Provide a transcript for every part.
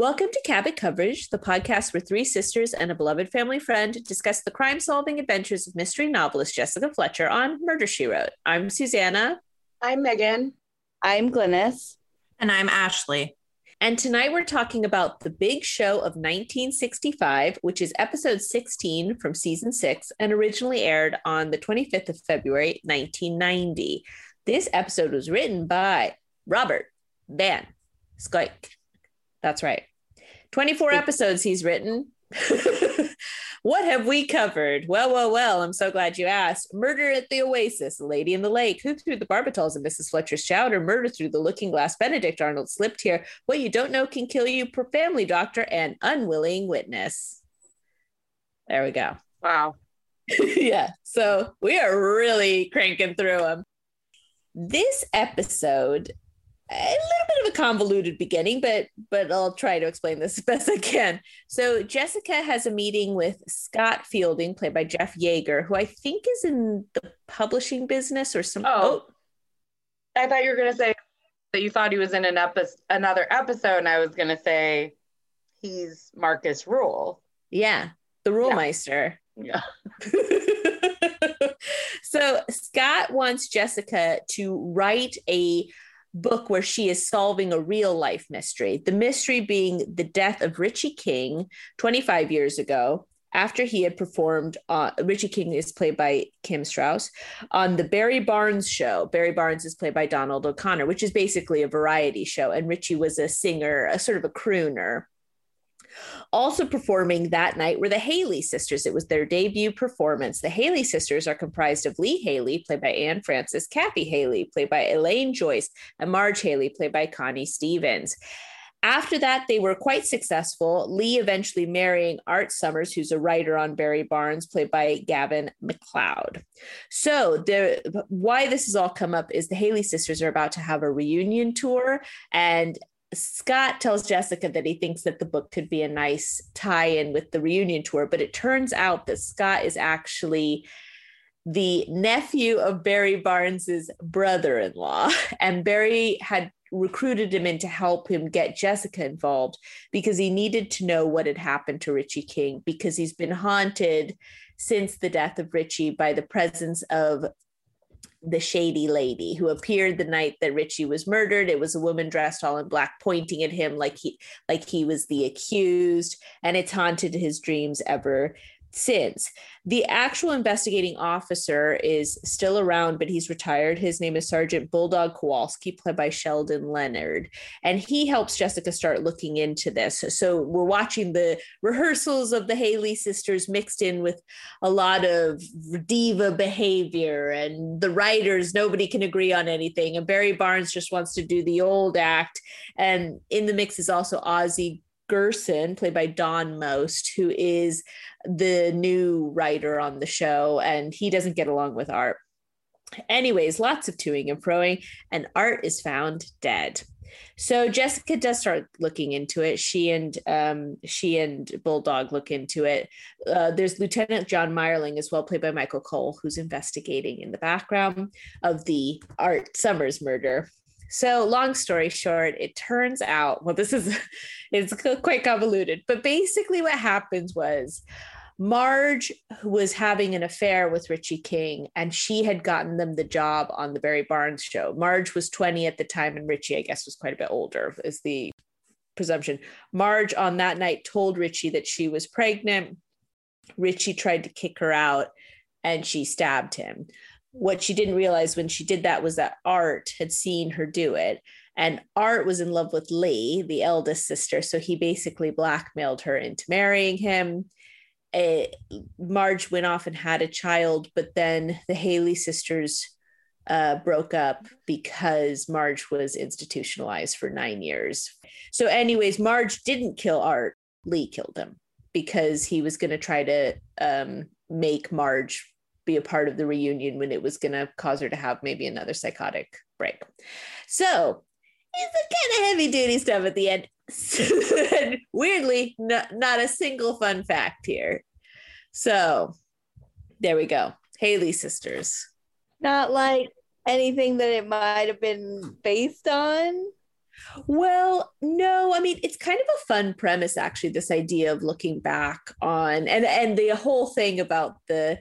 Welcome to Cabot Coverage, the podcast where three sisters and a beloved family friend discuss the crime solving adventures of mystery novelist Jessica Fletcher on Murder She Wrote. I'm Susanna. I'm Megan. I'm Glynis. And I'm Ashley. And tonight we're talking about The Big Show of 1965, which is episode 16 from season six and originally aired on the 25th of February, 1990. This episode was written by Robert Van Scoyoc. That's right. 24 episodes he's written. what have we covered? Well, well, well, I'm so glad you asked. Murder at the Oasis, Lady in the Lake, Who Threw the Barbitals and Mrs. Fletcher's Chowder, Murder Through the Looking Glass, Benedict Arnold Slept here. What you don't know can kill you, per family doctor, and unwilling witness. There we go. Wow. yeah. So we are really cranking through them. This episode a little bit of a convoluted beginning, but but I'll try to explain this as best I can. So Jessica has a meeting with Scott Fielding, played by Jeff Yagher, who I think is in the publishing business or some. Oh, oh. I thought you were going to say that you thought he was in an epi- another episode, and I was going to say he's Marcus Rule. Yeah, the Rule Meister. Yeah. so Scott wants Jessica to write a book where she is solving a real life mystery. The mystery being the death of Richie King 25 years ago after he had performed uh, Richie King is played by Kim Strauss on the Barry Barnes show. Barry Barnes is played by Donald O'Connor, which is basically a variety show. And Richie was a singer, a sort of a crooner. Also performing that night were the Haley sisters. It was their debut performance. The Haley sisters are comprised of Lee Haley, played by Anne Francis, Cathy Haley, played by Elaine Joyce, and Marge Haley, played by Connie Stevens. After that, they were quite successful. Lee eventually marrying Art Sommers, who's a writer on Barry Barnes, played by Gavin MacLeod. So, the why this has all come up is the Haley sisters are about to have a reunion tour, and Scott tells Jessica that he thinks that the book could be a nice tie in with the reunion tour, but it turns out that Scott is actually the nephew of Barry Barnes's brother-in-law. And Barry had recruited him in to help him get Jessica involved because he needed to know what had happened to Richie King because he's been haunted since the death of Richie by the presence of the shady lady who appeared the night that Richie was murdered. It was a woman dressed all in black pointing at him like he like he was the accused and it's haunted his dreams ever since. The actual investigating officer is still around, but he's retired. His name is Sergeant Bulldog Kowalski, played by Sheldon Leonard. And he helps Jessica start looking into this. So we're watching the rehearsals of the Haley sisters mixed in with a lot of diva behavior. And the writers, nobody can agree on anything. And Barry Barnes just wants to do the old act. And in the mix is also Ozzie Gerson, played by Don Most, who is the new writer on the show, and he doesn't get along with Art. Anyways, lots of toing and froing, and Art is found dead. So Jessica does start looking into it. She and um, she and Bulldog look into it. Uh, there's Lieutenant John Meyerling as well, played by Michael Cole, who's investigating in the background of the Art Sommers murder. So, long story short, it turns out, well, this is it's quite convoluted, but basically what happens was Marge was having an affair with Richie King, and she had gotten them the job on the Barry Barnes show. Marge was 20 at the time, and Richie, I guess, was quite a bit older, is the presumption. Marge on that night told Richie that she was pregnant. Richie tried to kick her out, and she stabbed him what she didn't realize when she did that was that Art had seen her do it. And Art was in love with Lee, the eldest sister. So he basically blackmailed her into marrying him. It, Marge went off and had a child, but then the Haley sisters uh, broke up because Marge was institutionalized for nine years. So, anyways, Marge didn't kill Art, Lee killed him because he was going to try to um, make Marge be a part of the reunion when it was going to cause her to have maybe another psychotic break. So it's a kind of heavy duty stuff at the end. Weirdly, not, not a single fun fact here. So there we go. Haley sisters. Not like anything that it might have been based on. Well, no, I mean it's kind of a fun premise actually this idea of looking back on and and the whole thing about the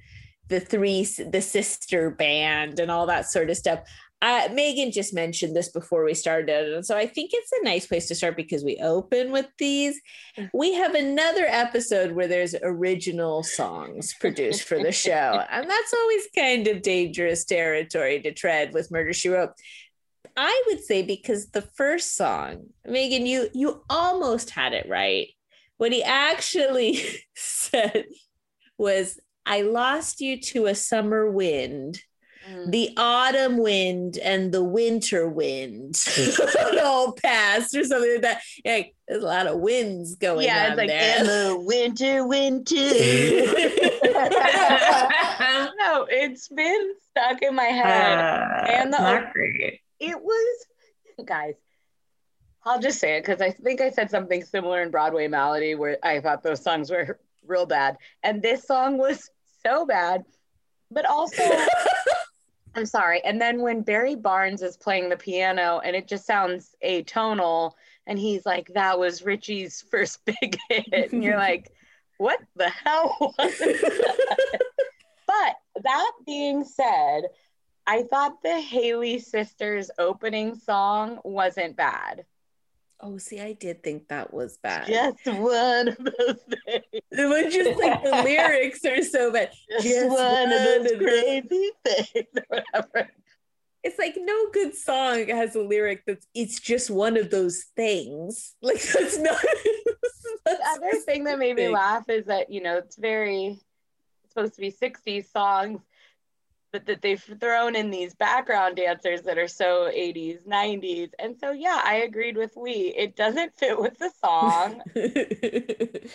the three the sister band and all that sort of stuff. Uh, Megan just mentioned this before we started. And so I think it's a nice place to start because we open with these. Mm. We have another episode where there's original songs produced for the show. and that's always kind of dangerous territory to tread with Murder She Wrote. I would say because the first song, Megan, you you almost had it right. What he actually said was, "I lost you to a summer wind." Mm. The autumn wind and the winter wind all passed, or something like that. Yeah, there's a lot of winds going yeah, on. It's like there. the winter, winter. no, it's been stuck in my head. Uh, and the not great it was, guys, I'll just say it because I think I said something similar in Broadway Malady where I thought those songs were real bad. And this song was so bad, but also. I'm sorry. And then when Barry Barnes is playing the piano and it just sounds atonal, and he's like, that was Richie's first big hit. And you're like, what the hell was that? but that being said, I thought the Haley Sisters opening song wasn't bad. Oh, see, I did think that was bad. Just one of those things. It was just like the lyrics are so bad. Just, just one, one, of those crazy things or whatever. It's like no good song has a lyric that's it's just one of those things. Like that's not that's the other thing that made me laugh is that, you know, it's very it's supposed to be 60s songs but that they've thrown in these background dancers that are so 80s 90s and so yeah i agreed with lee. It doesn't fit with the song.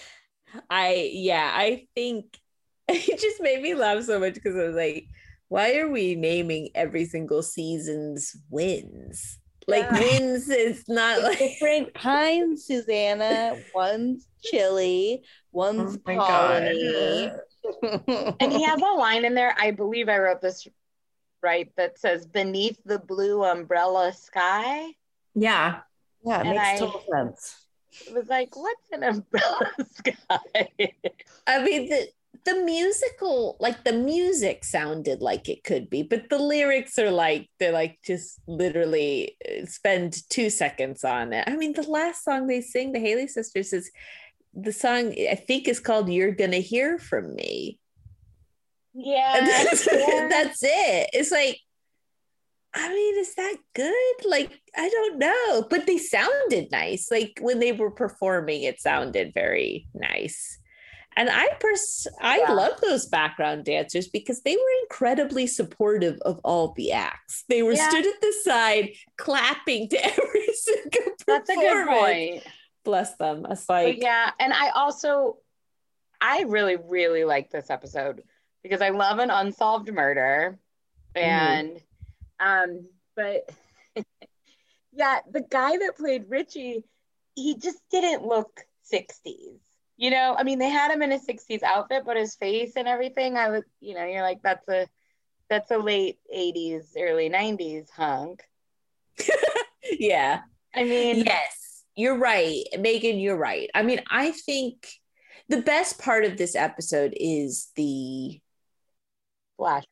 I yeah i think it just made me laugh so much because i was like why are we naming every single season's wins? Like yeah. wins is not like different kinds susanna. One's chili one's oh colony and he has a line in there. I believe I wrote this right that says "beneath the blue umbrella sky." Yeah, yeah, it and makes I, total sense. It was like, what's an umbrella sky? I mean, the the musical, like the music sounded like it could be, but the lyrics are like they're like just literally uh, spend two seconds on it. I mean, the last song they sing, the Haley sisters, is the song I think is called "You're Gonna Hear from Me." Yeah, that's, yeah. that's it. It's like, I mean, is that good? Like, I don't know, but they sounded nice. Like when they were performing, it sounded very nice. And I pers- I yeah. love those background dancers because they were incredibly supportive of all the acts. They were yeah. stood at the side clapping to every single performance. That's a good point bless them. It's like but yeah, and I also I really really like this episode because I love an unsolved murder, and mm-hmm. um, but yeah, the guy that played Richie, he just didn't look sixties. You know, I mean, they had him in a '60s outfit, but his face and everything, I was, you know, you're like, that's a that's a late '80s, early '90s hunk. yeah. I mean, yes you're right. Megan, you're right. I mean, I think the best part of this episode is the flashbacks.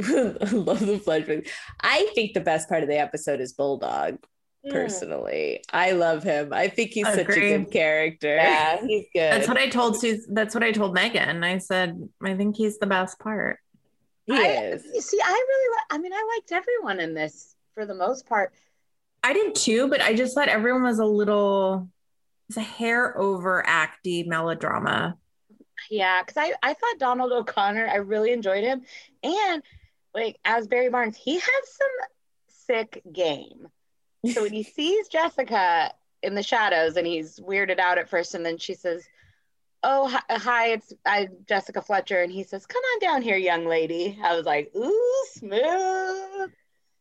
I love the flashbacks. I think the best part of the episode is Bulldog. Mm. Personally, I love him. I think he's Agreed. such a good character. Yeah, he's good. That's what I told Sus- That's what I told Megan. I said I think he's the best part. He I, is. See, I really. I mean, I liked everyone in this for the most part. I did too, but I just thought everyone was a little, it's a hair over acty melodrama. Yeah, because I, I thought Donald O'Connor, I really enjoyed him. And like as Barry Barnes, he has some sick game. So when he sees Jessica in the shadows and he's weirded out at first, and then she says, Oh, hi, it's I'm Jessica Fletcher. And he says, Come on down here, young lady. I was like, Ooh, smooth.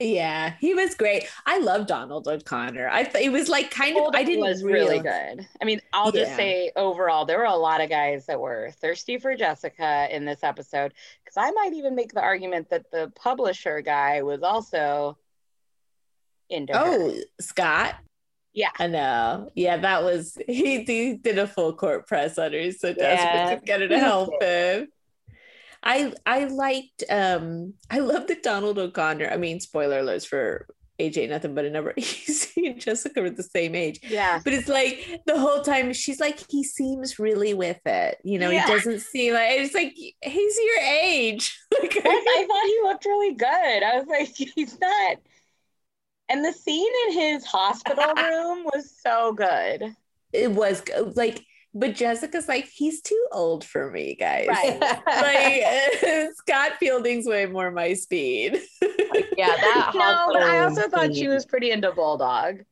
Yeah, he was great. I love Donald O'Connor. I it was like kind of. I didn't was really good. I mean, I'll just say overall, there were a lot of guys that were thirsty for Jessica in this episode. Because I might even make the argument that the publisher guy was also into. Oh, her. Scott. Yeah. I know. Yeah, that was he, he did a full court press on her. He's so desperate yeah. to get her to help him. I I liked um I love that Donald O'Connor. I mean, spoiler alerts for AJ nothing but a number. He's and Jessica are the same age. Yeah. But it's like the whole time she's like, he seems really with it. You know, yeah. he doesn't seem like it's like he's your age. like, I, I thought he looked really good. I was like, he's not. And the scene in his hospital room was so good. It was like but Jessica's like, he's too old for me, guys. Right. like Scott Fielding's way more my speed. yeah, that. no, but I also thought she was pretty into Bulldog.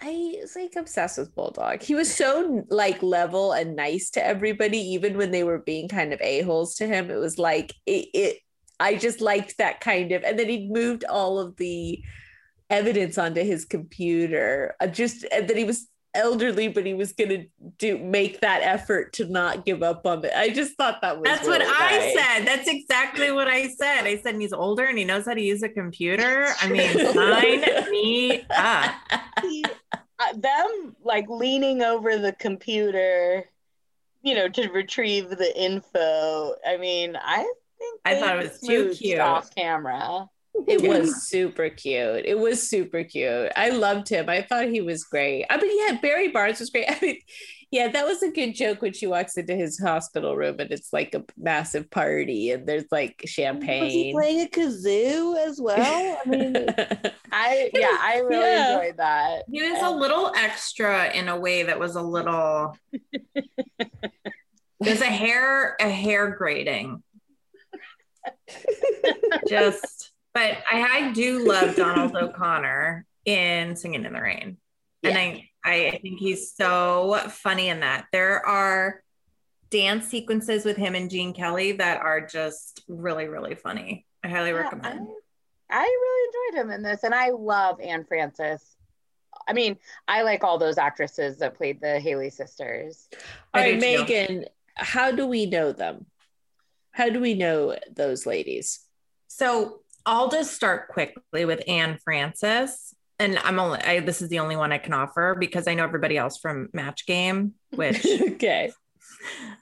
I was like obsessed with Bulldog. He was so like level and nice to everybody, even when they were being kind of a-holes to him. It was like it, it I just liked that kind of, and then he moved all of the evidence onto his computer. Uh, just that he was elderly, but he was going to do make that effort to not give up on it. I just thought that was. That's really what nice. I said. That's exactly what I said. I said he's older and he knows how to use a computer. I mean, sign me up. uh, them like leaning over the computer, you know, to retrieve the info. I mean, I think I thought it was too cute off camera. It was super cute. It was super cute. I loved him. I thought he was great. I mean, yeah, Barry Barnes was great. I mean, yeah, that was a good joke when she walks into his hospital room and it's like a massive party and there's like champagne. Was he playing a kazoo as well? I mean, I yeah, I really yeah. enjoyed that. He was a little extra in a way that was a little. There's a hair a hair grating. Just but I, I do love Donald O'Connor in Singing in the Rain. Yeah. And I, I think he's so funny in that. There are dance sequences with him and Gene Kelly that are just really, really funny. I highly yeah, recommend. I, I really enjoyed him in this, and I love Anne Francis. I mean, I like all those actresses that played the Haley sisters. All right, Megan, how do we know them? How do we know those ladies? So I'll just start quickly with Anne Francis. And I'm only I, this is the only one I can offer because I know everybody else from Match Game, which okay.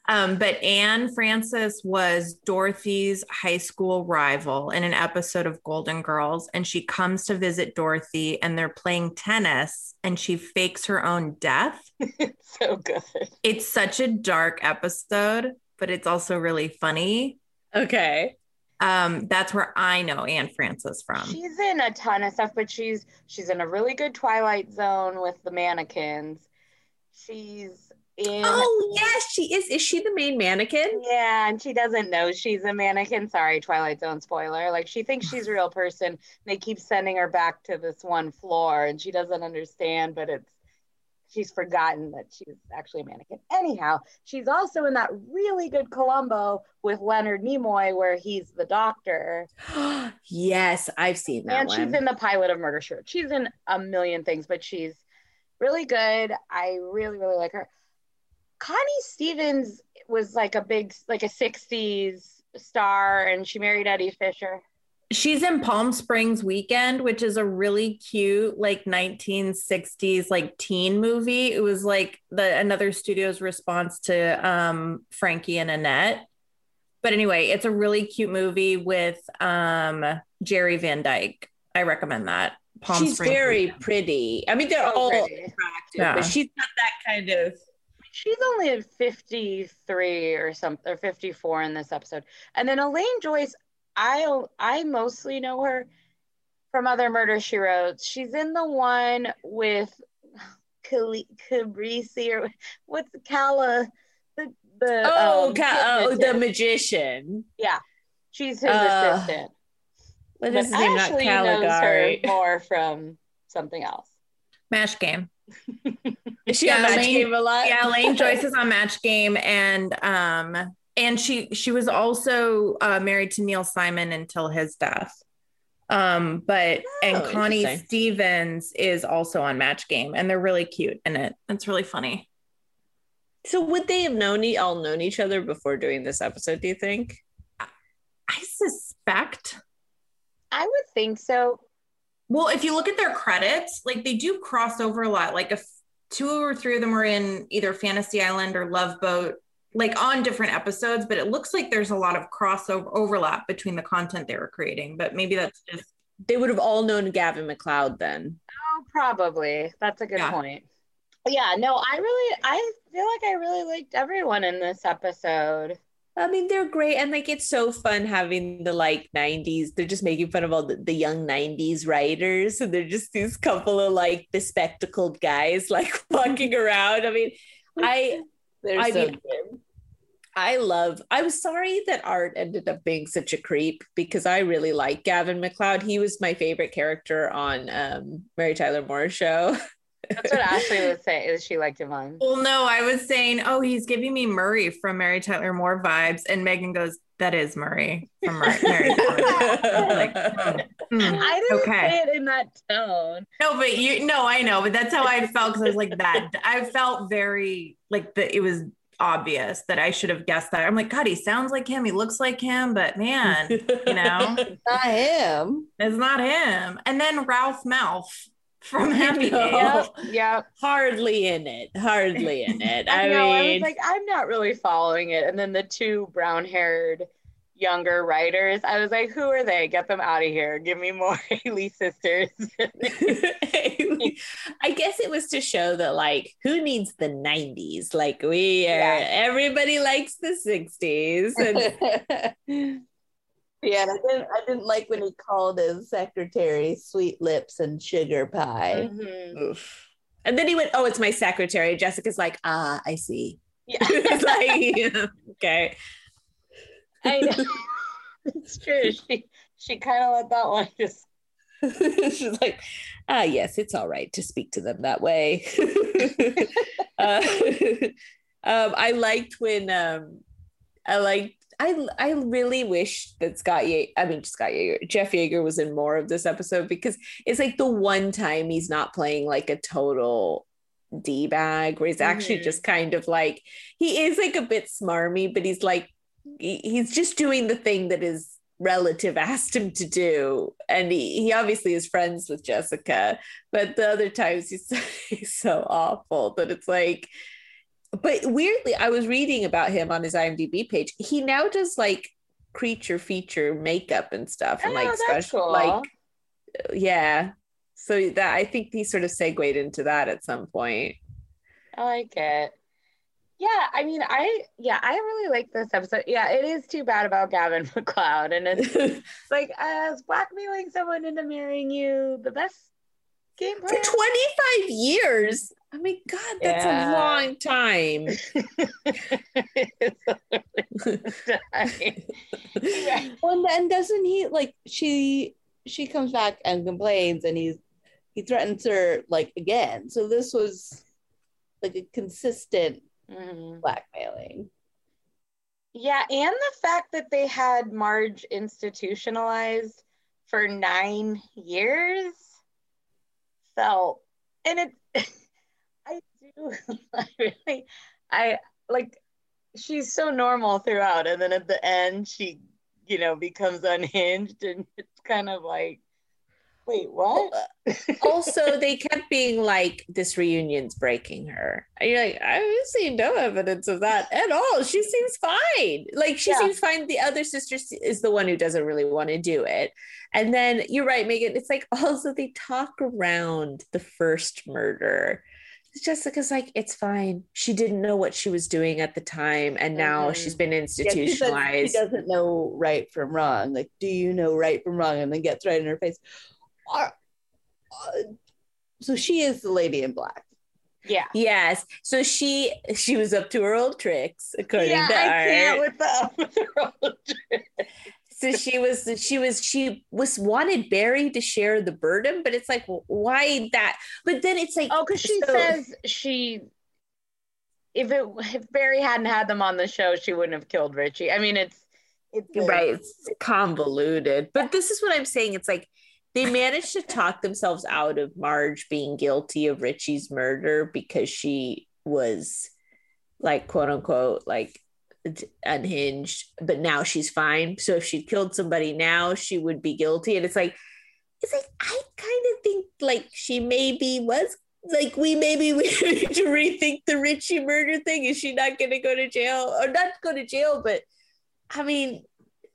Um, but Anne Francis was Dorothy's high school rival in an episode of Golden Girls, and she comes to visit Dorothy, and they're playing tennis, and she fakes her own death. it's so good. It's such a dark episode, but it's also really funny. Okay um that's where i know anne francis from. She's in a ton of stuff but she's she's in a really good twilight zone with the mannequins. She's in oh yes she is. Is she the main mannequin? Yeah and she doesn't know she's a mannequin. Sorry twilight zone spoiler. Like she thinks she's a real person. They keep sending her back to this one floor and she doesn't understand but it's she's forgotten that she's actually a mannequin. Anyhow, she's also in that really good Columbo with Leonard Nimoy where he's the doctor. yes, I've seen that. And one. she's in the pilot of Murder Shirt. She's in a million things, but she's really good. I really, really like her. Connie Stevens was like a big, like a 60s star, and she married Eddie Fisher she's in Palm Springs Weekend, which is a really cute like 1960s like teen movie. It was like the another studio's response to um Frankie and Annette. But anyway, it's a really cute movie with um Jerry Van Dyke. I recommend that. Palm she's Springs very Weekend. pretty. I mean, they're so all pretty. attractive, yeah. but she's not that kind of she's only at 53 or something or 54 in this episode and then elaine joyce I I mostly know her from other murder she wrote. She's in the one with Cabrisi or what's Calla the the oh, um, Ca- oh the magician. Yeah, she's his uh, assistant. What is his name? Not Caligari. more from something else. Match Game. is she yeah, on Match Lane, Game a lot? Yeah, Lane Joyce is on Match Game, and um, and she she was also uh, married to Neil Simon until his death. Um, but oh, and Connie Stevens is also on Match Game, and they're really cute in it. It's really funny. So would they have known all known each other before doing this episode? Do you think? I suspect. I would think so. well, if you look at their credits, like they do cross over a lot. Like if two or three of them were in either Fantasy Island or Love Boat, like on different episodes, but it looks like there's a lot of crossover overlap between the content they were creating. But maybe that's just they would have all known Gavin MacLeod then. Oh, probably. That's a good yeah. point. Yeah, no, I really I feel like I really liked everyone in this episode. I mean, they're great. And like, it's so fun having the like 90s. They're just making fun of all the, the young 90s writers. And they're just these couple of like bespectacled guys like walking around. I mean, I, they're I so mean, good. I love, I'm sorry that Art ended up being such a creep because I really like Gavin MacLeod. He was my favorite character on um, Mary Tyler Moore show. That's what Ashley was saying. Is she liked him on? Well, no, I was saying, oh, he's giving me Murray from Mary Tyler Moore vibes, and Megan goes, "That is Murray from Mary, Mary Tyler." like, mm, I didn't okay. say it in that tone. No, but you, no, I know, but that's how I felt because I was like that. I felt very like that. It was obvious that I should have guessed that. I'm like, God, he sounds like him. He looks like him, but man, you know, it's not him. It's not him. And then Ralph Malph from Happy Yep, yep. Hardly in it. Hardly in it. I, I know, mean, I was like, I'm not really following it. And then the two brown haired younger writers, I was like, who are they? Get them out of here. Give me more Haley sisters. I guess it was to show that, like, who needs the 90s? Like, we are, yeah. everybody likes the 60s. And Yeah, I didn't. I didn't like when he called his secretary "sweet lips" and "sugar pie." Mm-hmm. And then he went, "Oh, it's my secretary." Jessica's like, "Ah, I see." Yeah, like, okay. I know. it's true. She she kind of let that one just. She's like, ah, yes, it's all right to speak to them that way. uh, um, I liked when um, I liked I I really wish that Scott Yagher, I mean Scott Yagher, Jeff Yagher was in more of this episode because it's like the one time he's not playing like a total D bag where he's actually mm-hmm. just kind of like he is like a bit smarmy, but he's like he's just doing the thing that his relative asked him to do. And he, he obviously is friends with Jessica, but the other times he's, he's so awful that it's like but weirdly, I was reading about him on his IMDb page. He now does like creature feature makeup and stuff, and oh, like special, cool. like yeah. So that I think he sort of segued into that at some point. I like it. Yeah, I mean, I yeah, I really like this episode. Yeah, it is too bad about Gavin MacLeod, and it's like as blackmailing someone into marrying you, the best game for twenty five years. I mean, God, that's yeah. a long time. well, and doesn't he like she she comes back and complains, and he's he threatens her like again. So this was like a consistent mm-hmm. blackmailing. Yeah, and the fact that they had Marge institutionalized for nine years felt, and it. I do. I really, I like. She's so normal throughout, and then at the end, she, you know, becomes unhinged, and it's kind of like, wait, what? also, they kept being like, "This reunion's breaking her." And you're like, I see no evidence of that at all. She seems fine. Like she yeah. seems fine. The other sister is the one who doesn't really want to do it. And then you're right, Megan. It's like also they talk around the first murder Jessica's like, it's fine. She didn't know what she was doing at the time, and now mm-hmm. she's been institutionalized. Yeah, she, she, doesn't know right from wrong. Like, do you know right from wrong? And then gets right in her face. Uh, so she is the lady in black. Yeah. Yes. So she she was up to her old tricks, according yeah, to I Art. Can't with the up with her old tricks so she was she was she was wanted barry to share the burden but it's like why that but then it's like oh because she so, says she if it if barry hadn't had them on the show she wouldn't have killed richie i mean it's it's right it's convoluted but this is what i'm saying it's like they managed to talk themselves out of marge being guilty of richie's murder because she was like quote unquote like unhinged, but now she's fine. So if she killed somebody now, she would be guilty. And it's like, it's like I kind of think like she maybe was like we maybe we need to rethink the Richie murder thing. Is she not going to go to jail or not go to jail? But I mean,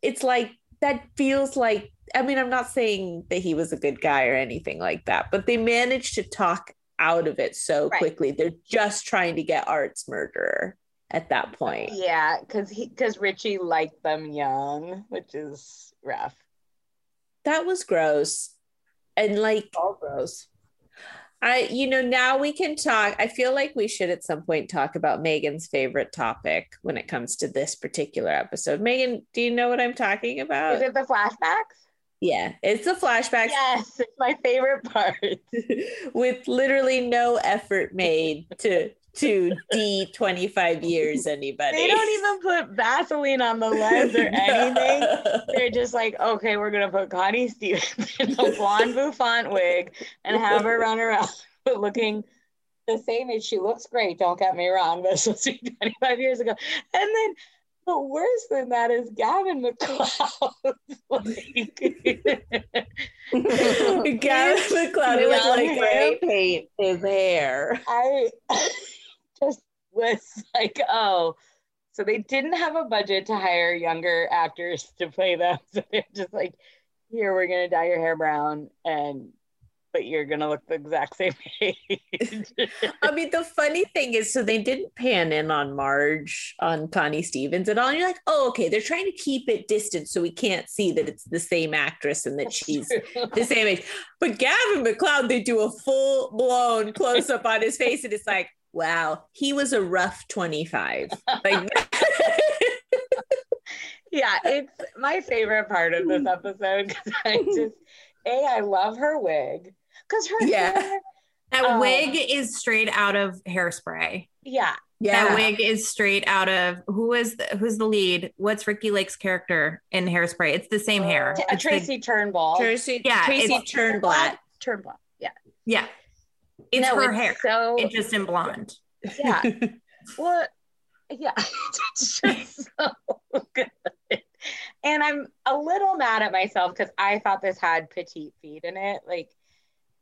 it's like that feels like. I mean, I'm not saying that he was a good guy or anything like that, but they managed to talk out of it so right. quickly. They're just trying to get Art's murderer at that point. Yeah, because he because Richie liked them young, which is rough. That was gross. And like all gross. I, you know, now we can talk. I feel like we should at some point talk about Megan's favorite topic when it comes to this particular episode. Megan, do you know what I'm talking about? Is it the flashbacks? Yeah, it's the flashbacks. Yes, it's my favorite part. With literally no effort made to to D 25 years anybody. They don't even put Vaseline on the lens or anything. They're just like, okay, we're gonna put Connie Stevens in a blonde bouffant wig and have her run around looking the same as she looks great, don't get me wrong. This was 25 years ago. And then but worse than that is Gavin MacLeod. Gavin MacLeod was like spray paint his hair. I just was like, oh, so they didn't have a budget to hire younger actors to play them. So they're just like, here, we're going to dye your hair brown and but you're gonna look the exact same age. I mean, the funny thing is, so they didn't pan in on Marge, on Connie Stevens at all. And you're like, oh, okay, they're trying to keep it distant so we can't see that it's the same actress and that she's the same age. But Gavin MacLeod, they do a full blown close up on his face, and it's like, wow, he was a rough 25. Like yeah, it's my favorite part of this episode because I just a I love her wig because her yeah. Hair, that um, wig is straight out of hairspray. Yeah. Yeah. That wig is straight out of who is the, who's the lead? What's Ricki Lake's character in Hairspray? It's the same hair. Uh, Tracy the, Turnbull. Tracy, yeah, Tracy Turnblad. Turnblad. Yeah. Yeah. It's no, her it's hair. So it's just in blonde. Yeah. well, yeah. it's just so good. And I'm a little mad at myself because I thought this had petite feet in it. Like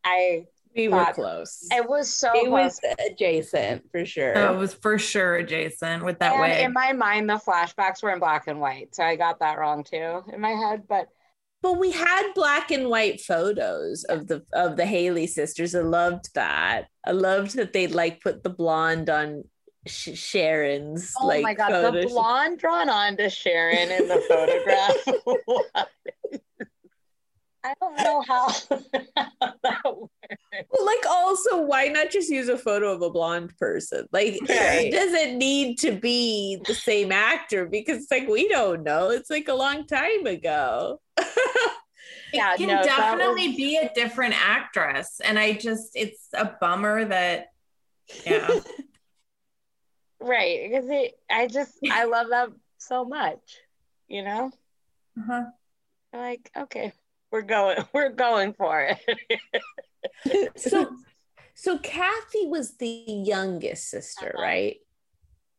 I we were close. It was so it close. was adjacent for sure. Oh, it was for sure adjacent with that way. In my mind, the flashbacks were in black and white, so I got that wrong too in my head. But but we had black and white photos of the of the Haley sisters. I loved that. I loved that they like put the blonde on Sh- Sharon's. Oh like, my god, photo. the blonde drawn on to Sharon in the photograph. I don't know how that works. Well, like also, why not just use a photo of a blonde person? Like, right. it doesn't need to be the same actor because it's like we don't know. It's like a long time ago. yeah, it can no, definitely was... be a different actress, and I just it's a bummer that yeah. right, because it, I just I love that so much, you know. Uh-huh. Like okay, we're going we're going for it. So so Cathy was the youngest sister uh-huh. right?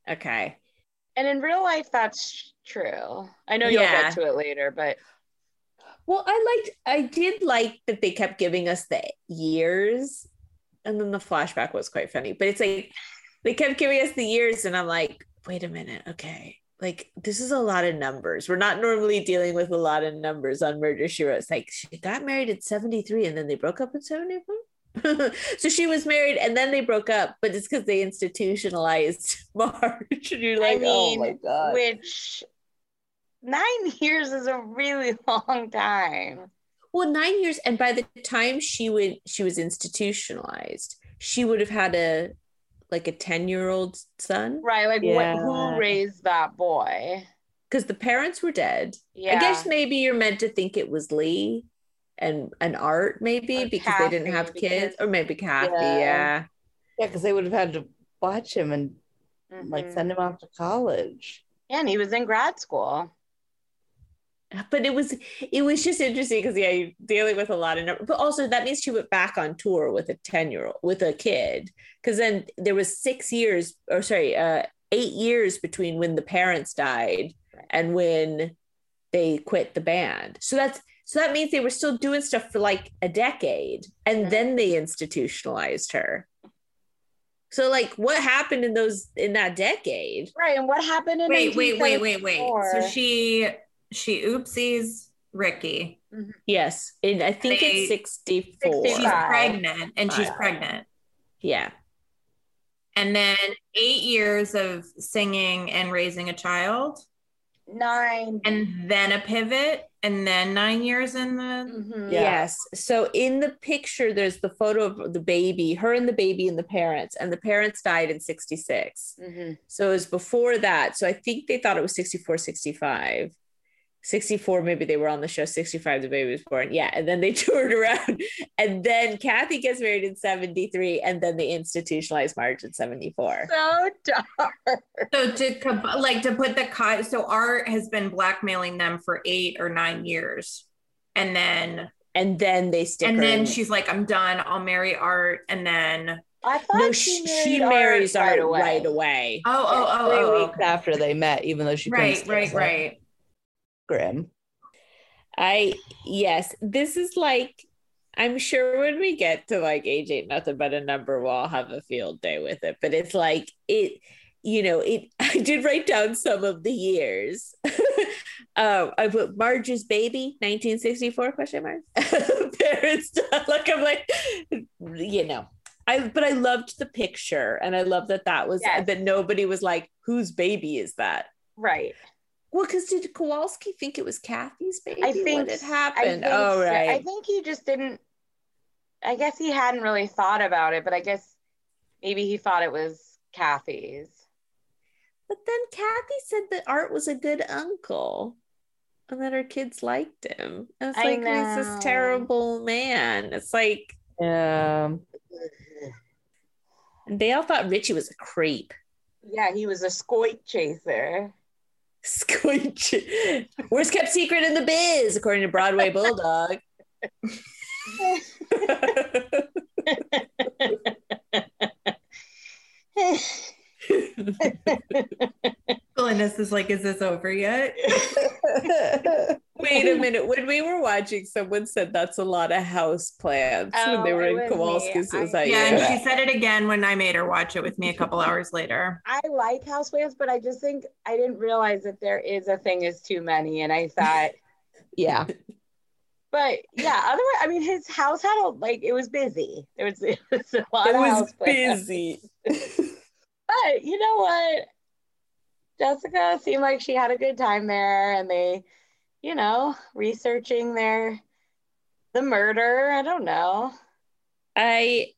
Okay. And in real life that's true. I know you'll yeah. get to it later but well i liked i did like that they kept giving us the years and then the flashback was quite funny but it's like they kept giving us the years and i'm like wait a minute okay like this is a lot of numbers. We're not normally dealing with a lot of numbers on Murder She Wrote. It's like she got married at 73 and then they broke up at 74. so she was married and then they broke up, but it's because they institutionalized Marge. And you're like, I oh mean, oh my god. Which nine years is a really long time. Well, nine years, and by the time she would she was institutionalized, she would have had a like a 10 year old son. Right. Like, yeah. what, who raised that boy? Because the parents were dead. Yeah. I guess maybe you're meant to think it was Lee and an Art, maybe, or because Cathy, they didn't have kids, or maybe Cathy. Yeah. Yeah, because they would have had to watch him and mm-hmm. like send him off to college. Yeah, and he was in grad school but it was it was just interesting because yeah dealing with a lot of numbers but also that means she went back on tour with a 10 year old with a kid because then there was six years or sorry uh eight years between when the parents died and when they quit the band so that's So that means they were still doing stuff for like a decade and then they institutionalized her. So like what happened in those in that decade? Right. And what happened in Wait, wait, wait, wait, wait. So she she oopsies Ricky. Yes. In I think They- it's 64. She's pregnant and she's pregnant. Yeah. And then eight years of singing and raising a child, nine. and then a pivot, and then nine years in the. Mhm. Yeah. Yes. So in the picture, there's the photo of the baby, her and the baby and the parents, and the parents died in 66. Mhm. So it was before that. So I think they thought it was 64, 65. 64, maybe they were on the show. 65, the baby was born. Yeah. And then they toured around. And then Cathy gets married in 73. And then they institutionalized Marge in 74. So dark. So to co- like to put the cut, so Art has been blackmailing them for eight or nine years, and then And then they stick and her then in. she's like, "I'm done. I'll marry Art," and then I thought no, she, she, she marries Art Art right away. right away. oh oh oh Three oh, weeks okay. after they met, even though she right right right. Grim. I yes, this is like I'm sure when we get to like age ain't nothing but a number, we'll all have a field day with it. But it's like it, you know, it I did write down some of the years. um, I put Marge's baby, 1964 question mark. Parents like I'm like, you know. I but I loved the picture and I love that that was Yes. that nobody was like, whose baby is that? Right. Well, because did Kowalski think it was Cathy's baby? I think had happened. think oh, right. I think he just didn't. I guess he hadn't really thought about it, but I guess maybe he thought it was Cathy's. but then Cathy said that Art was a good uncle, and that her kids liked him. I was I like, he's this terrible man. It's like Yeah. And they all thought Richie was a creep. Yeah, he was a scoit chaser. Squinch. Worst kept secret in the biz, according to Broadway Bulldog. Glynis is like, "Is this over yet?" Wait a minute. When we were watching, someone said that's a lot of house plants when they Oh, were in Kowalski's. me. Was I- that Yeah, and she said it again when I made her watch it with me a couple hours later. I like houseplants, but I just think I didn't realize that there is a thing as too many, and I thought, yeah. but yeah. Otherwise, I mean, his house had a like it was busy. There was, it was a lot It of was houseplants. busy. But you know what? Jessica seemed like she had a good time there and they, you know, researching their the murder. I don't know. I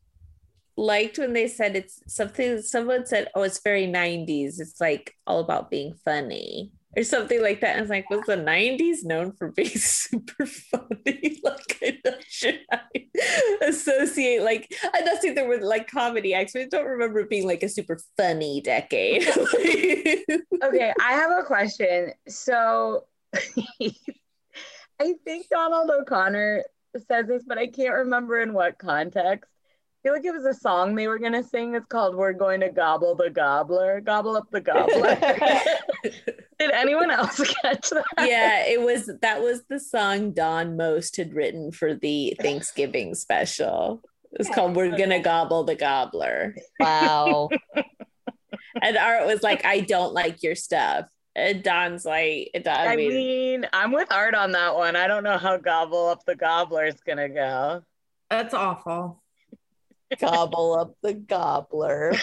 liked when they said it's something someone said, oh, it's very 90s. It's like all about being funny or something like that. And I was like, was the 90s known for being super funny? like I know should I associate like I don't think there were like comedy acts, but I don't remember it being like a super funny decade. Okay, I have a question. So I think Donald O'Connor says this, but I can't remember in what context. I feel like it was a song they were gonna sing. It's called "We're Going to Gobble the Gobbler," gobble up the gobbler. Did anyone else catch that? yeah, it was that was the song Don Most had written for the Thanksgiving special. It was called We're Gonna Gobble the Gobbler. Wow. And Art was like, I don't like your stuff. And Don's like, Don, I I mean, mean, I'm with Art on that one. I don't know how gobble up the gobbler is gonna go. That's awful. Gobble up the gobbler.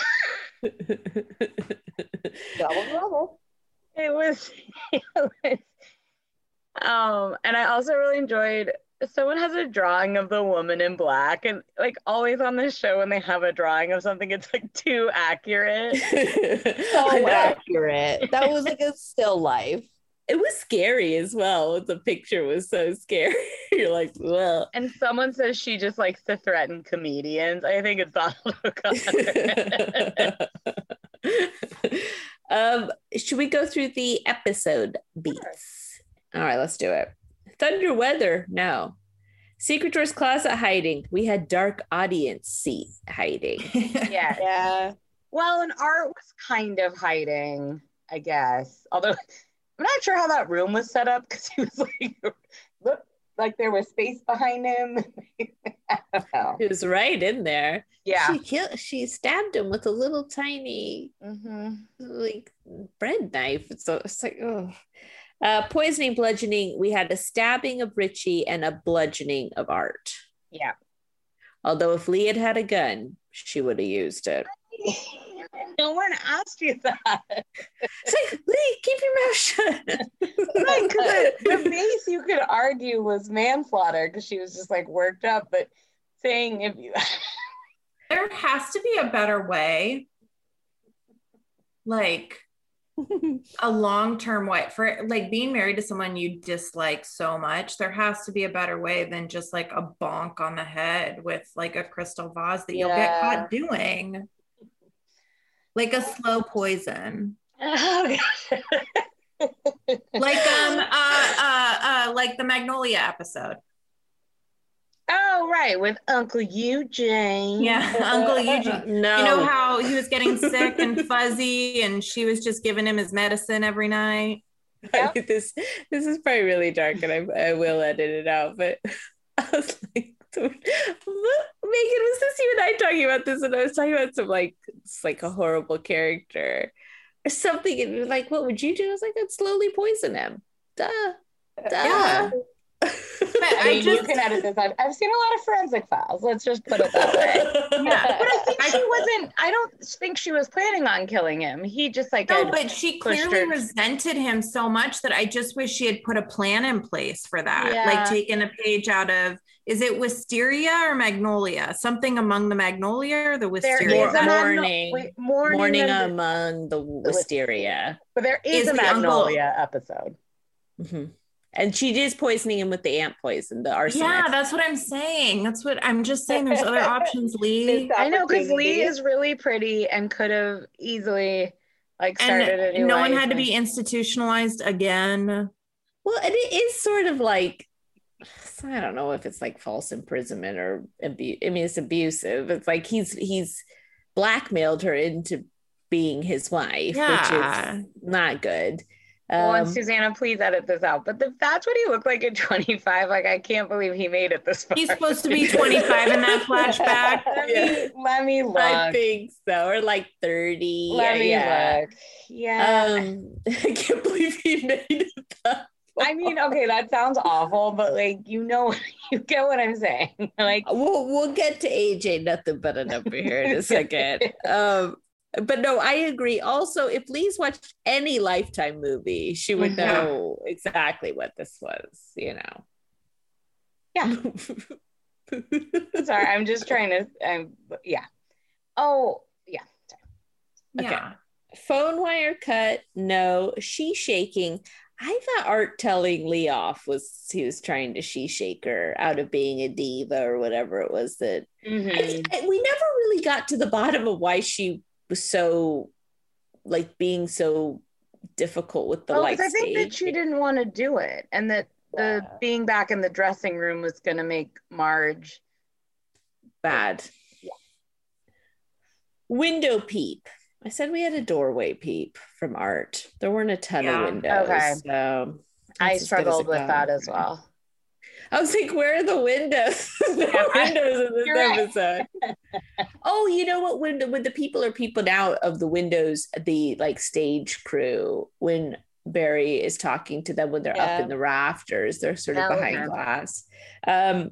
Gobble, gobble. It was, it was um, and I also really enjoyed someone has a drawing of the woman in black, and like always on this show, when they have a drawing of something, it's like too accurate. So accurate. That was like a still life. It was scary as well. The picture was so scary. You're like, well. And someone says she just likes to threaten comedians. I think it's Donald O'Connor. um, should we go through the episode beats? All right, let's do it. Thunder weather, no. Secret Doors closet hiding. We had dark audience seat hiding. yeah. Yeah. Well, and Art was kind of hiding, I guess. Although I'm not sure how that room was set up because he was like, look, like there was space behind him. He was right in there. Yeah. She killed she stabbed him with a little tiny mm-hmm. like bread knife. So it's like, oh. Uh, poisoning, bludgeoning. We had a stabbing of Richie and a bludgeoning of Art. Yeah. Although if Lee had had a gun, she would have used it. No one asked you that. It's like, Lee, keep your mouth shut. right, the, the base you could argue was manslaughter because she was just like worked up, but saying if you there has to be a better way. Like a long-term way for like being married to someone you dislike so much there has to be a better way than just like a bonk on the head with like a crystal vase that you'll get caught doing like a slow poison. Oh, like um uh, uh uh like the Magnolia episode. Oh right, with Uncle Eugene. Yeah, Uncle Eugene. no, you know how he was getting sick and fuzzy, and she was just giving him his medicine every night. Yep. this this is probably really dark, and I, I will edit it out. But I was like, Megan, was this you and I talking about this? And I was talking about some like it's like a horrible character or something. And like, what would you do? I was like, I'd slowly poison him. Duh. Duh. Yeah. I mean, just, you can edit this out. I've seen a lot of forensic files. Let's just put it that way. yeah, but I think she wasn't. I don't think she was planning on killing him. He just like no, but she clearly her. resented him so much that I just wish she had put a plan in place for that. Yeah. Like taking a page out of is it wisteria or magnolia? Something among the magnolia or the wisteria? There is mourning, wait, mourning, mourning among the wisteria. But there is, is a magnolia episode. Mm-hmm. And she is poisoning him with the ant poison, the arsenic. Yeah, that's what I'm saying. That's what I'm just saying. There's other options, Lee. I know because Lee is really pretty and could have easily like started and a new No one had to be institutionalized again. Well, and it is sort of like I don't know if it's like false imprisonment or abuse. I mean, it's abusive. It's like he's he's blackmailed her into being his wife, yeah. which is not good. Um, well, and Susanna, please edit this out. But the, that's what he looked like at 25. Like, I can't believe he made it this far. He's supposed to be 25 in that flashback. let, yeah. me, let me look. I think so. Or like 30. Let yeah, me yeah. look. Yeah. Um, I can't believe he made it that I mean, okay, that sounds awful, but like you know, you get what I'm saying. Like we'll we'll get to AJ nothing but a number here in a second. um, but no, I agree. Also, if Lee's watched any Lifetime movie, she would mm-hmm. know exactly what this was. You know. Yeah. Sorry, I'm just trying to. Um, yeah. Oh, yeah. Sorry. Okay. Yeah. Phone wire cut. No, she shaking. I thought Art telling Lee off was he was trying to she shake her out of being a diva or whatever it was that mm-hmm. I, I, we never really got to the bottom of why she was so like being so difficult with the well, light. I think that she didn't want to do it, and that the yeah. being back in the dressing room was going to make Marge bad. Yeah. Window peep. I said we had a doorway peep from art. There weren't a ton yeah. of windows. Okay. So I struggled with that as well. I was like, where are the windows? the windows in this episode. Right. oh, you know what? When when the people are peeping out of the windows, the like stage crew, when Barry is talking to them when they're yeah. up in the rafters, they're sort of behind glass. Um,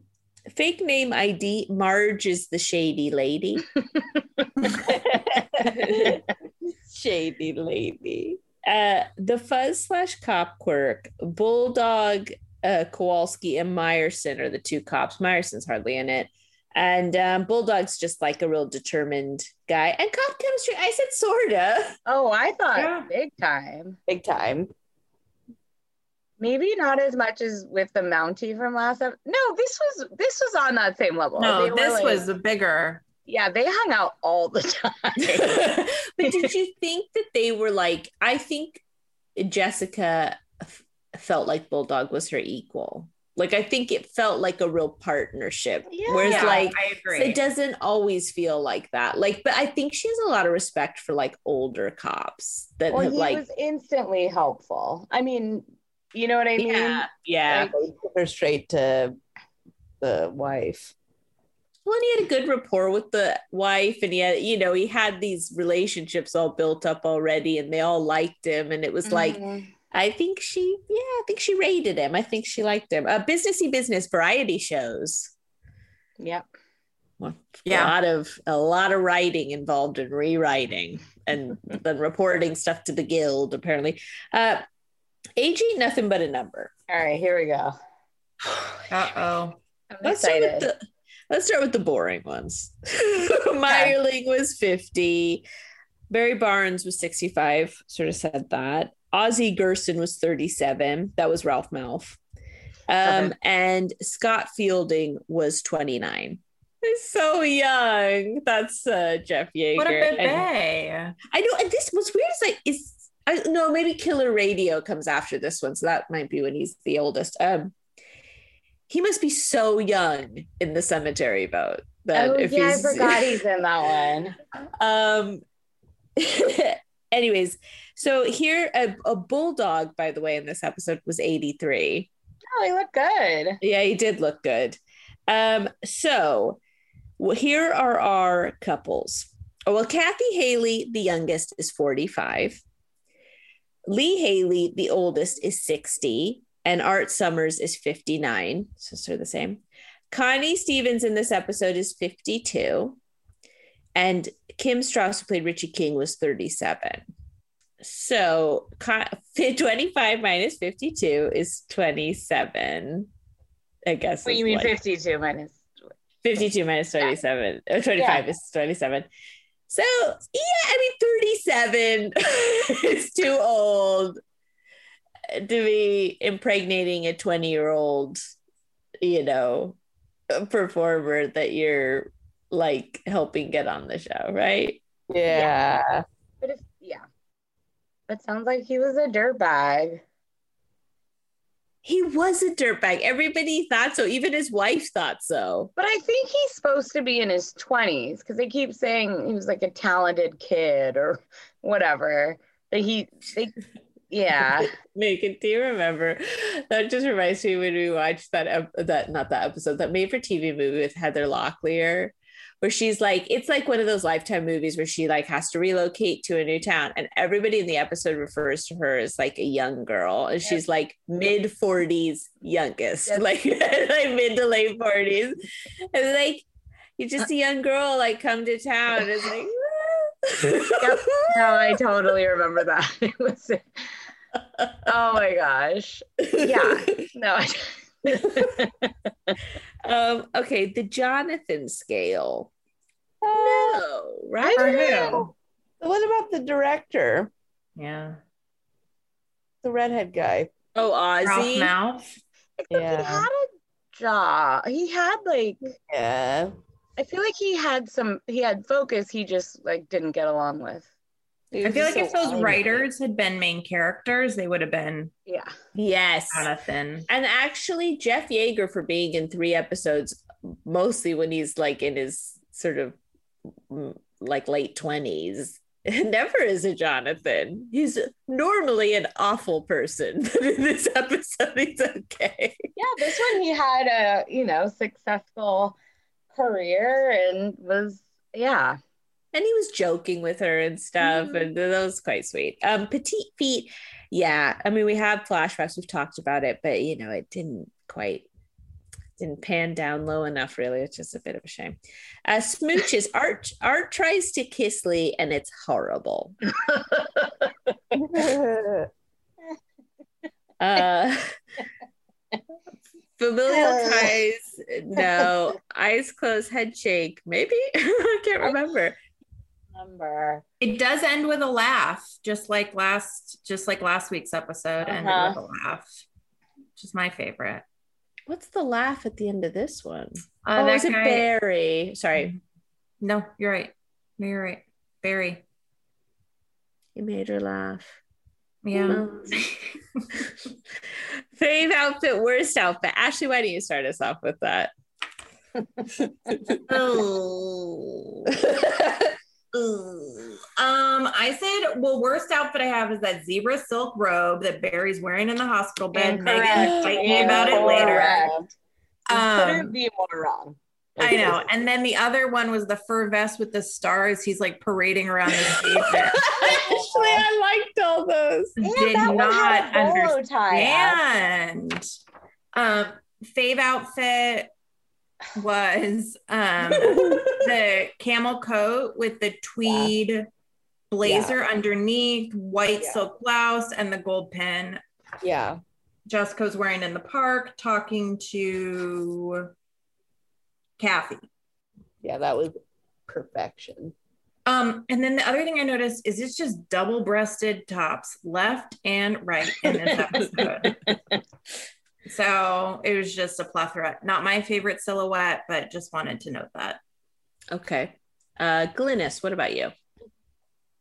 fake name ID Marge is the shady lady. shady lady. Uh, the fuzz slash cop quirk, Bulldog, uh, Kowalski, and Meyerson are the two cops. Meyerson's hardly in it. And um, Bulldog's just like a real determined guy. And cop chemistry, I said sorta. Oh, I thought yeah. big time. Big time. Maybe not as much as with the Mountie from last episode. No, this was this was on that same level. No, this like, was a bigger. Yeah, they hung out all the time. but did you think that they were like? I think Jessica f- felt like Bulldog was her equal. Like I think it felt like a real partnership. Yeah, Whereas yeah, like it doesn't always feel like that. Like, but I think she has a lot of respect for like older cops that well, have he like was instantly helpful. I mean, You know what I mean? Yeah. yeah. Like, her straight to the wife. Well, and he had a good rapport with the wife, and he had, you know, he had these relationships all built up already, and they all liked him. And it was like, mm-hmm. I think she, yeah, I think she rated him. I think she liked him. Uh, businessy business variety shows. Yep. Well, yeah. A lot of a lot of writing involved in rewriting and then reporting stuff to the guild. Apparently, uh, AG nothing but a number. All right, here we go. Uh oh. Let's start with the let's start with the boring ones. Meyerling was 50. Barry Barnes was 65, sort of said that. Ozzie Gerson was 37. That was Ralph Malph. Um, okay. And Scott Fielding was 29. He's so young. That's uh, Jeff Yagher. What a bebe. I know. And this was weird. Is like, is I no, maybe Killer Radio comes after this one, so that might be when he's the oldest. Um, he must be so young in the Cemetery Vote. That oh if yeah, I forgot he's in that one. Um. anyways, so here a, a bulldog, by the way, in this episode was eighty three. Oh, he looked good. Yeah, he did look good. Um. So here are our couples. Oh, well, Cathy Haley, the youngest, is forty five. Lee Haley, the oldest, is 60, and Art Sommers is 59. So they're the same. Connie Stevens in this episode is 52. And Kim Strauss, who played Richie King, was 37. So 25 minus 52 is 27. I guess. What you mean 52 minus? 52 minus 27. Yeah. 25 yeah. is 27. So yeah, I mean, 37 is too old to be impregnating a 20 year old, you know, performer that you're like helping get on the show, right? Yeah. yeah. But if yeah. It sounds like he was a dirtbag he was a dirtbag. Everybody thought so. Even his wife thought so. But I think he's supposed to be in his 20s because they keep saying he was like a talented kid or whatever. That he, they, yeah. Megan, do you remember? That just reminds me when we watched that, that not that episode, that made for TV movie with Heather Locklear where she's like, it's like one of those lifetime movies where she like has to relocate to a new town. And everybody in the episode refers to her as like a young girl. And yep. she's like mid 40s youngest, yep. like, like mid to late 40s. And like, you're just uh a young girl, like come to town. It's like, yep. No, I totally remember that. It was oh my gosh. Yeah. No. Um, okay, the Jonathan scale. Uh, no, right? For who? What about the director? Yeah. The redhead guy. Oh, Ozzie. Mouth. Yeah. He had a jaw. He had like Yeah. I feel like he had some he had focus he just like didn't get along with. I feel like so if those writers had been main characters, they would have been yeah. Yes. Jonathan. And actually Jeff Yagher for being in three episodes, mostly when he's like in his sort of like late 20s, never is a Jonathan. He's normally an awful person, but in this episode, he's okay. Yeah, this one he had a you know successful career and was yeah and he was joking with her and stuff, mm-hmm. and that was quite sweet. Um, petite feet, yeah. I mean, we have flashbacks. We've talked about it, but you know, it didn't quite didn't pan down low enough. Really, it's just a bit of a shame. Uh, smooches. Art Art tries to kiss Lee, and it's horrible. uh, familial ties. No, eyes closed, head shake. Maybe I can't remember remember. It does end with a laugh, just like last, just like last week's episode uh-huh. ended with a laugh, which is my favorite. What's the laugh at the end of this one? Uh, oh, is it Barry? Sorry. No, you're right. No, you're right. Barry. He made her laugh. Yeah. Fave outfit, worst outfit. Ashley, why don't you start us off with that? oh. Ooh. Um, I said, well, worst outfit I have is that zebra silk robe that Barry's wearing in the hospital bed. Megan, fight me about it later. Um, couldn't be more wrong. I know. And then the other one was the fur vest with the stars. He's like parading around the stage. Actually, I liked all those. Did not understand. Um, fave outfit was um the camel coat with the tweed yeah. blazer yeah. underneath, white yeah. silk blouse, and the gold pin. Yeah. Jessica's wearing in the park, talking to Cathy. Yeah, that was perfection. Um, and then the other thing I noticed is it's just double breasted tops, left and right in this episode. So it was just a plethora. Not my favorite silhouette, but just wanted to note that. Okay. Uh Glynis, what about you?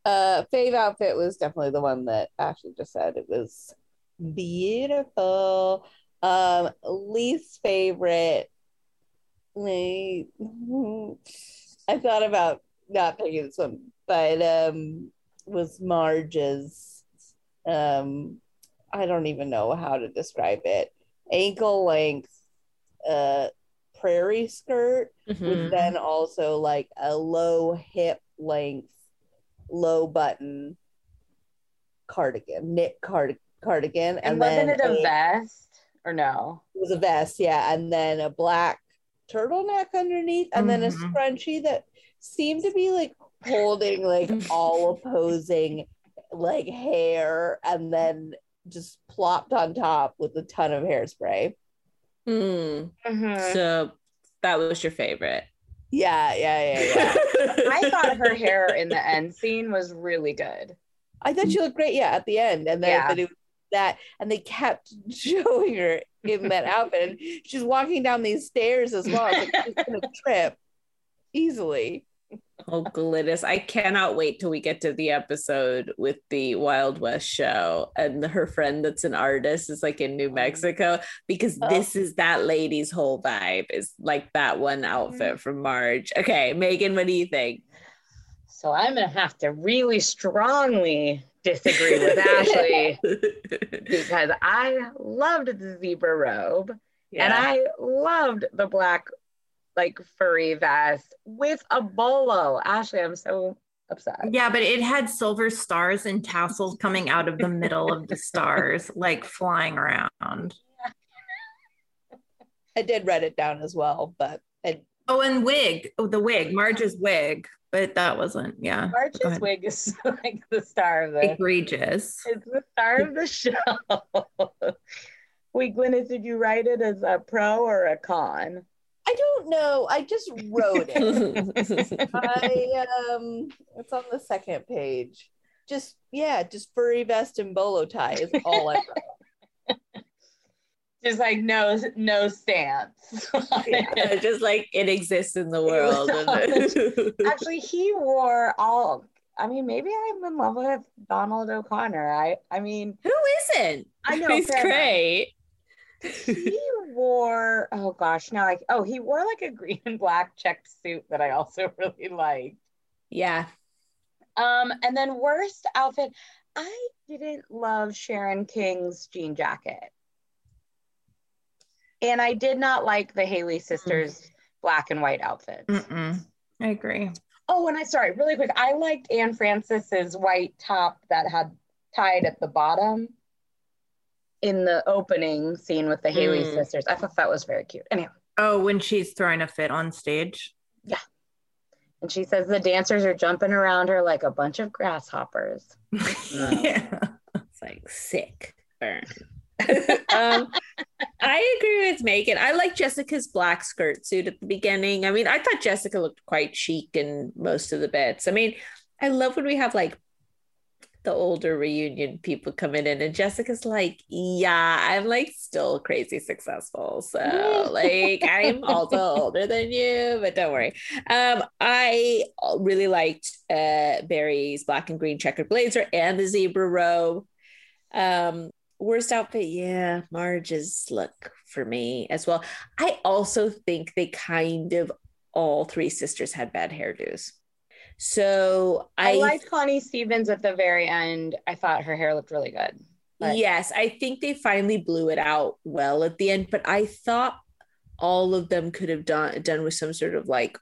Uh fave outfit was definitely the one that Ashley just said. It was beautiful. Um, least favorite I thought about not picking this one, but um, was Marge's. Um, I don't even know how to describe it. Ankle length, uh, prairie skirt, mm-hmm. with then also like a low hip length, low button cardigan, knit card- cardigan, and, and wasn't it a, a vest or no? It was a vest, yeah, and then a black turtleneck underneath and mm-hmm. then a mm-hmm. scrunchie that seemed to be like holding like all opposing like hair and then just plopped on top with a ton of hairspray. Mm. Mm-hmm. So that was your favorite. Yeah, yeah, yeah, yeah. I thought her hair in the end scene was really good. I thought she looked great, yeah, at the end. And then yeah. it was that and they kept showing her in that outfit and she's walking down these stairs as well like she's gonna trip easily oh Glynis i cannot wait till we get to the episode with the wild west show and her friend that's an artist is like in new oh. mexico because oh. this is that lady's whole vibe is like that one outfit mm. from marge okay megan what do you think so i'm gonna have to really strongly disagree with Ashley because I loved the zebra robe yeah. and I loved the black like furry vest with a bolo. Ashley, I'm so upset. Yeah, but it had silver stars and tassels coming out of the middle of the stars, like flying around. I did write it down as well, but I... oh, and wig, oh, the wig, Marge's wig. But that wasn't yeah. Marge's wig is like the star of the egregious. It's the star of the show. Wait Glynis did you write it as a pro or a con I don't know. I just wrote it. I um it's on the second page. Just yeah just furry vest and bolo tie is all I wrote. Just like no no stance. Yeah, just like it exists in the world. actually he wore all i mean maybe i'm in love with donald o'connor. I i mean who isn't? I know he's great he wore oh gosh now like oh he wore like a green and black checked suit that i also really liked yeah um and then worst outfit i didn't love sharon king's jean jacket and I did not like the Haley sisters mm. black and white outfits. Mm-mm. I agree. Oh, and I sorry, really quick. I liked Anne francis's white top that had tied at the bottom in the opening scene with the Haley mm. sisters. I thought that was very cute. Anyway. Oh, when she's throwing a fit on stage. Yeah. And she says the dancers are jumping around her like a bunch of grasshoppers. yeah. It's like sick burn. um, I agree with Megan. I like Jessica's black skirt suit at the beginning. I mean, I thought Jessica looked quite chic in most of the bits. I mean, I love when we have like the older reunion people coming in and Jessica's like, yeah, I'm like still crazy successful. So like I'm also older than you, but don't worry. Um, I really liked uh Barry's black and green checkered blazer and the zebra robe. Um, worst outfit yeah marge's look for me as well i also think they kind of all three sisters had bad hairdos So I, I liked Connie Stevens at the very end. I thought her hair looked really good. But. Yes, I think they finally blew it out well at the end, but I thought all of them could have done done with some sort of like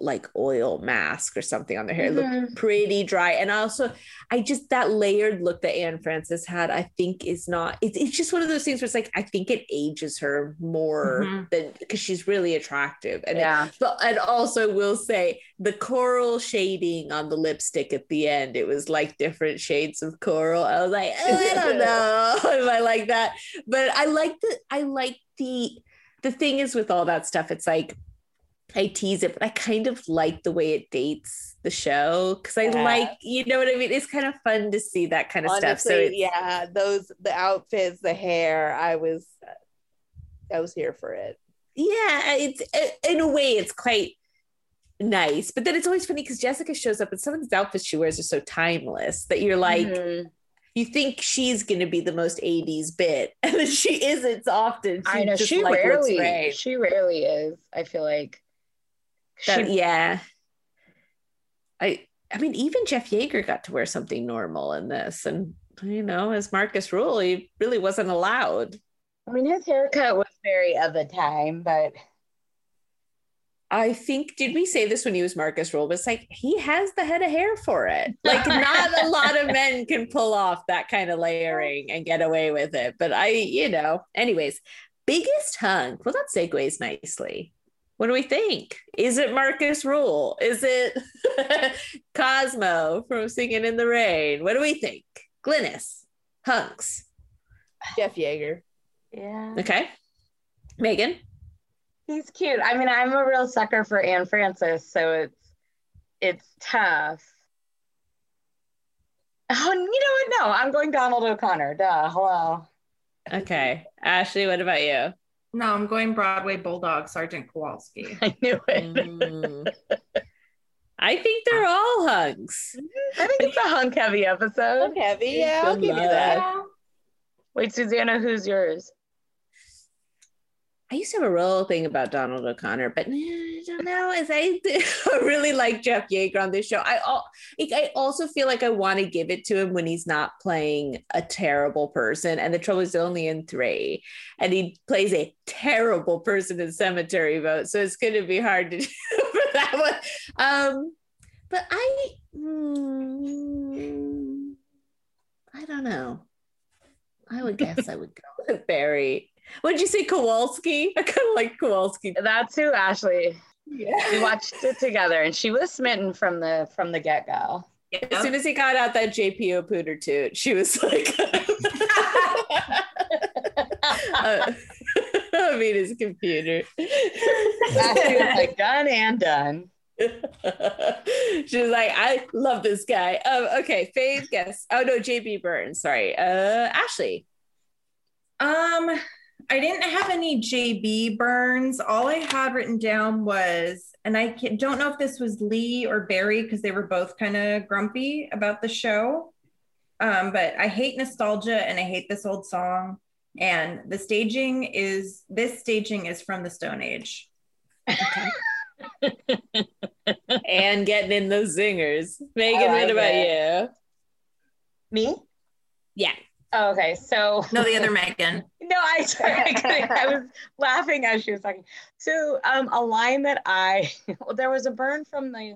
like oil mask or something on their hair. Mm-hmm. It looked pretty dry. And also, I just that layered look that Anne Francis had, I think is not, it's, it's just one of those things where it's like, I think it ages her more mm-hmm. than because she's really attractive. And yeah. It, but and also will say the coral shading on the lipstick at the end, it was like different shades of coral. I was like, oh, I don't know if I like that. But I like the I like the the thing is with all that stuff, it's like I tease it, but I kind of like the way it dates the show because I yeah. like, you know what I mean? It's kind of fun to see that kind of Honestly, stuff. So yeah, those the outfits, the hair, I was, I was here for it. Yeah, it's in a way, it's quite nice, but then it's always funny because Jessica shows up and some of these outfits she wears are so timeless that you're like. Mm-hmm you think she's going to be the most 80s bit and then she isn't often she i know she like rarely she rarely is i feel like that, she, yeah. I I mean, even Jeff Yagher got to wear something normal in this, and you know, as Marcus Rule, he really wasn't allowed. I mean, his haircut was very of the time, but I think did we say this when he was Marcus Rule? But it's like he has the head of hair for it. Like not a lot of men can pull off that kind of layering and get away with it. But I, you know, anyways, biggest hunk. Well, that segues nicely. What do we think? Is it Marcus Rule? Is it Cosmo from Singing in the Rain? What do we think? Glynis, Hunks, Jeff Yagher. Yeah. Okay. Megan. He's cute. I mean, I'm a real sucker for Anne Francis, so it's it's tough. Oh, you know what? No, I'm going Donald O'Connor. Duh. Hello. Okay. Ashley, what about you? No, I'm going Broadway Bulldog, Sergeant Kowalski. I knew it. Mm. I think they're all hunks. I think it's a hunk heavy episode. Hunk heavy, yeah, I'll give you that. Wait, Susanna, who's yours? I used to have a real thing about Donald O'Connor, but I don't know. As I, really like Jeff Yagher on this show. I I also feel like I want to give it to him when he's not playing a terrible person. And the trouble is only in three, and he plays a terrible person in Cemetery Vote, so it's going to be hard to do for that one. Um, but I, mm, I don't know. I would guess I would go with Barry. Would you say Kowalski? I kind of like Kowalski. That's who Ashley. Yeah. We watched it together, and she was smitten from the from the get go. Yeah. As soon as he got out that JPO pooter toot, she was like, uh, I mean, his computer. Ashley was like, done and done. she was like, I love this guy. Um, okay, Faith, guess. Oh no, JB Burns. Sorry. Uh, Ashley. Um, I didn't have any JB burns. All I had written down was, and I don't know if this was Lee or Barry because they were both kind of grumpy about the show. Um, but I hate nostalgia and I hate this old song. And the staging is this staging is from the Stone Age. Okay. and getting in those zingers. Megan, like what about it. you? Me? Yeah. Oh, okay, so no, the other Megan. no, I I was laughing as she was talking. So, um, a line that I well, there was a burn from the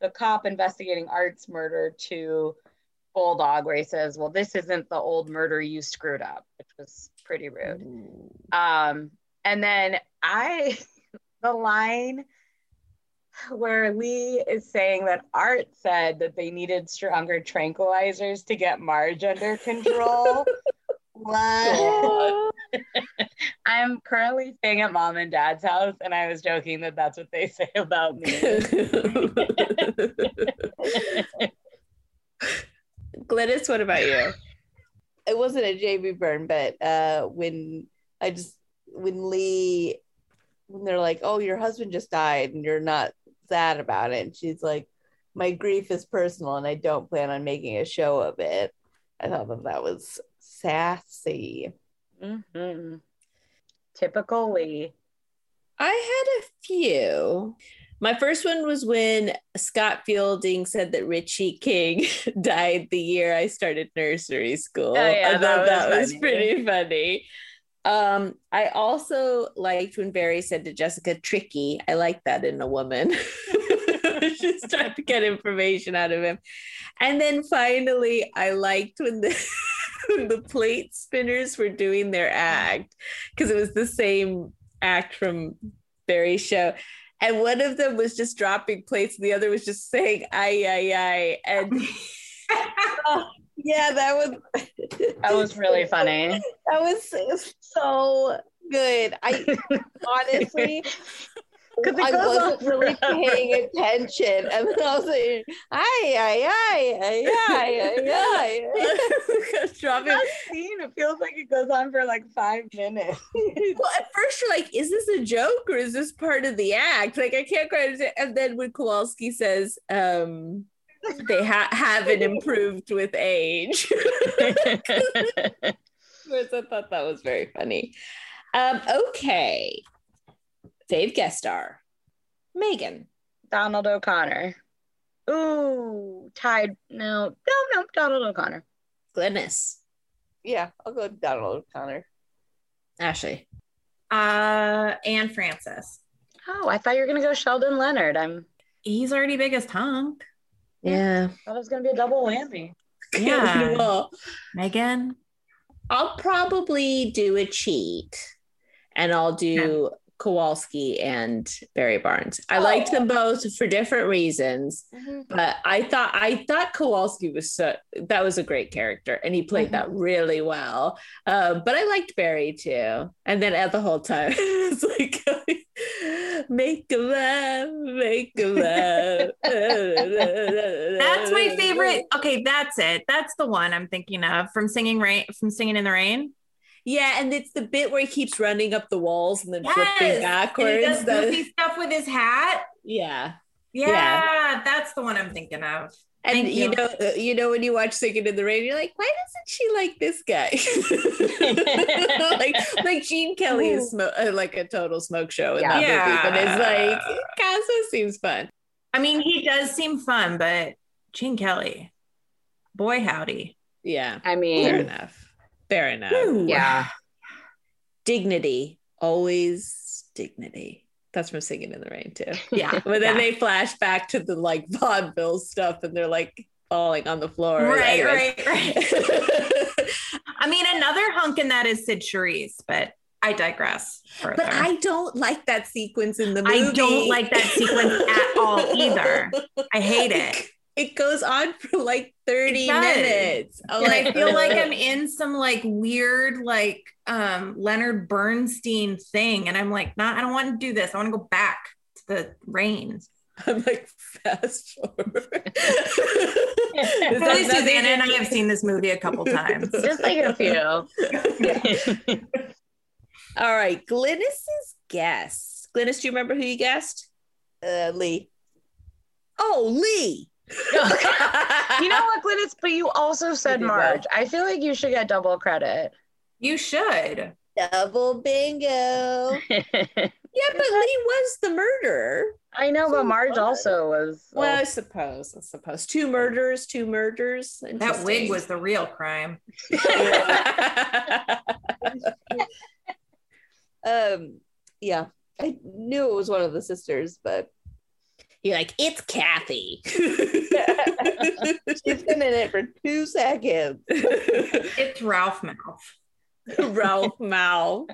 the cop investigating Art's murder to Bulldog, where he says, "Well, this isn't the old murder you screwed up," which was pretty rude. Um, and then I, the line where Lee is saying that Art said that they needed stronger tranquilizers to get Marge under control. what? I'm currently staying at mom and dad's house, and I was joking that that's what they say about me. Glynis, what about you? It wasn't a JB burn, but uh, when I just when Lee when they're like, "Oh, your husband just died, and you're not sad about it. And she's like, my grief is personal and I don't plan on making a show of it. I thought that that was sassy. Mm-hmm. Typical Lee. I had a few. My first one was when Scott Fielding said that Richie King died the year I started nursery school. Oh, yeah, I thought that, was, that was pretty funny. Um, I also liked when Barry said to Jessica, tricky. I like that in a woman. She's trying to get information out of him. And then finally, I liked when the the plate spinners were doing their act because it was the same act from Barry's show and one of them was just dropping plates, and the other was just saying "ay ay ay," and oh, yeah, that was that was really funny. That was so good. I honestly I wasn't really paying attention, and then I was like, "Ay, ay, ay, ay, ay, ay, ay." Dropping that scene, it feels like it goes on for like five minutes. well, at first you're like, "Is this a joke or is this part of the act?" Like I can't quite understand. And then when Kowalski says, um, "They ha- haven't improved with age," I thought that was very funny. Um, okay, Fave guest star, Megan. Donald O'Connor. Ooh, tied. No, no, no, Donald O'Connor. Glynis. Yeah, I'll go Donald O'Connor. Ashley. Uh, Anne Francis. Oh, I thought you were gonna go Sheldon Leonard. I'm. He's already biggest hunk. Yeah. I thought it was gonna be a double whammy. Yeah. well, Megan. I'll probably do a cheat, and I'll do Kowalski and Barry Barnes. I oh. liked them both for different reasons, mm-hmm. but I thought I thought Kowalski was so that was a great character, and he played mm-hmm. that really well. Uh, but I liked Barry too, and then at the whole time it's like make a laugh, make a laugh. that's my favorite. Okay, that's it. That's the one I'm thinking of from singing rain from singing in the rain. Yeah, and it's the bit where he keeps running up the walls and then yes. flipping backwards. And he does goofy stuff with his hat. Yeah. yeah. yeah. that's the one I'm thinking of. And you. you. know, uh, you know, when you watch Singing in the Rain, you're like, why doesn't she like this guy? like, like Gene Kelly is smo- uh, like a total smoke show in yeah. that yeah. movie, but it's like Casa seems fun. I mean, he does seem fun, but Gene Kelly, boy howdy. Yeah, I mean, fair enough. Fair enough. Ooh. Yeah. Dignity, always dignity. That's from Singing in the Rain too. Yeah. but then yeah. they flash back to the like vaudeville stuff and they're like falling on the floor. Right, right, right. I mean, another hunk in that is Cyd Charisse, but I digress. Further. But I don't like that sequence in the movie. I don't like that sequence at all either. I hate it it goes on for like 30 minutes. Oh, and I feel like I'm in some like weird like um Leonard Bernstein thing. And I'm like, nah, I don't want to do this. I want to go back to the rain. I'm like fast forward. Probably Susanna and I have seen this movie a couple times. Just like a few. All right. Glynis's guess. Glynis, do you remember who you guessed? Uh, Lee. Oh, Lee. you know what, Glynis? But you also said Marge. Well. I feel like you should get double credit. You should. Double bingo. yeah, but Lee was the murderer. I know, so but Marge fun. also was. Well, I suppose. I suppose two murders, two murders. That wig was the real crime. um, yeah, I knew it was one of the sisters, but you're like, it's Cathy. She's been in it for two seconds. it's Ralph Mouth. Ralph Mouth.